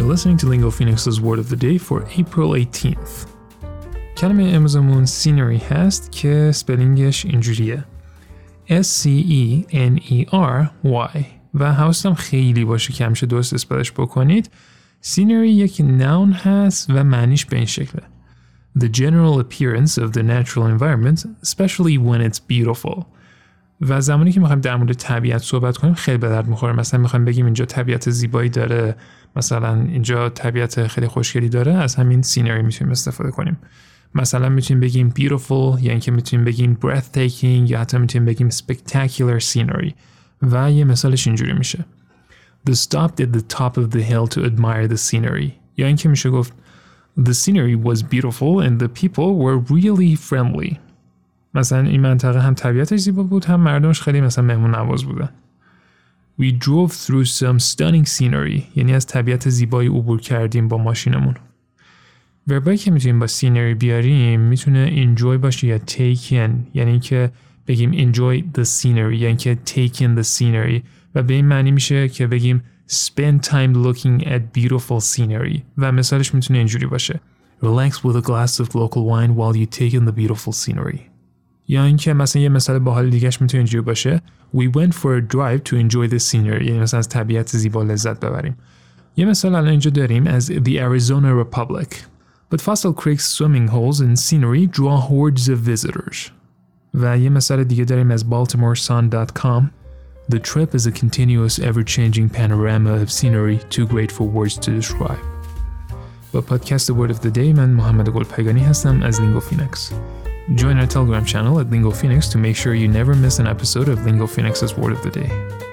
You're listening to Lingo Phoenix's Word of the Day for April 18th. کلمه امروزمون سینری هست که سپلینگش اینجوریه S-C-E-N-E-R-Y و حواستم خیلی باشه که همیشه درست اسپلش بکنید سینری یک نون هست و معنیش به این شکله The general appearance of the natural environment, especially when it's beautiful. و زمانی که می‌خوایم در مورد طبیعت صحبت کنیم خیلی به درد می‌خوره. مثلا می‌خوایم بگیم اینجا طبیعت زیبایی داره مثلا اینجا طبیعت خیلی خوشگلی داره از همین سینری می‌تونیم استفاده کنیم. مثلا می‌تونیم بگیم beautiful یا اینکه می‌تونیم بگیم breathtaking یا حتی می‌تونیم بگیم spectacular scenery. و یه مثالش اینجوری میشه. The stopped at the top of the hill to admire the scenery. یا اینکه میشه گفت The scenery was beautiful and the people were really friendly. مثلا این منطقه هم طبیعتش زیبا بود هم مردمش خیلی مثلا مهمون نواز بودن. We drove through some stunning scenery یعنی از طبیعت زیبایی عبور کردیم با ماشینمون. وربایی که می‌تونیم با سینری بیاریم می‌تونه enjoy باشه یا take in یعنی که بگیم enjoy the scenery یعنی که take in the scenery. و به این معنی میشه که بگیم spend time looking at beautiful scenery. و مثالش می‌تونه اینجوری باشه. Relax with a glass of local wine while you take in the beautiful scenery. یا اینکه مثلا یه مثال باحال دیگهش میتونه اینجوری باشه We went for a drive to enjoy the scenery یعنی مثلا از طبیعت زیبا لذت ببریم یه مثال الان اینجا داریم از The Arizona Republic But Fossil Creek's swimming holes and scenery draw hordes of visitors و یه مثال دیگه داریم از BaltimoreSun.com The trip is a continuous ever-changing panorama of scenery too great for words to describe با پادکست Word of the Day من محمد گلپگانی هستم از لینگو فینکس Join our Telegram channel at Lingo Phoenix to make sure you never miss an episode of Lingo Phoenix's Word of the Day.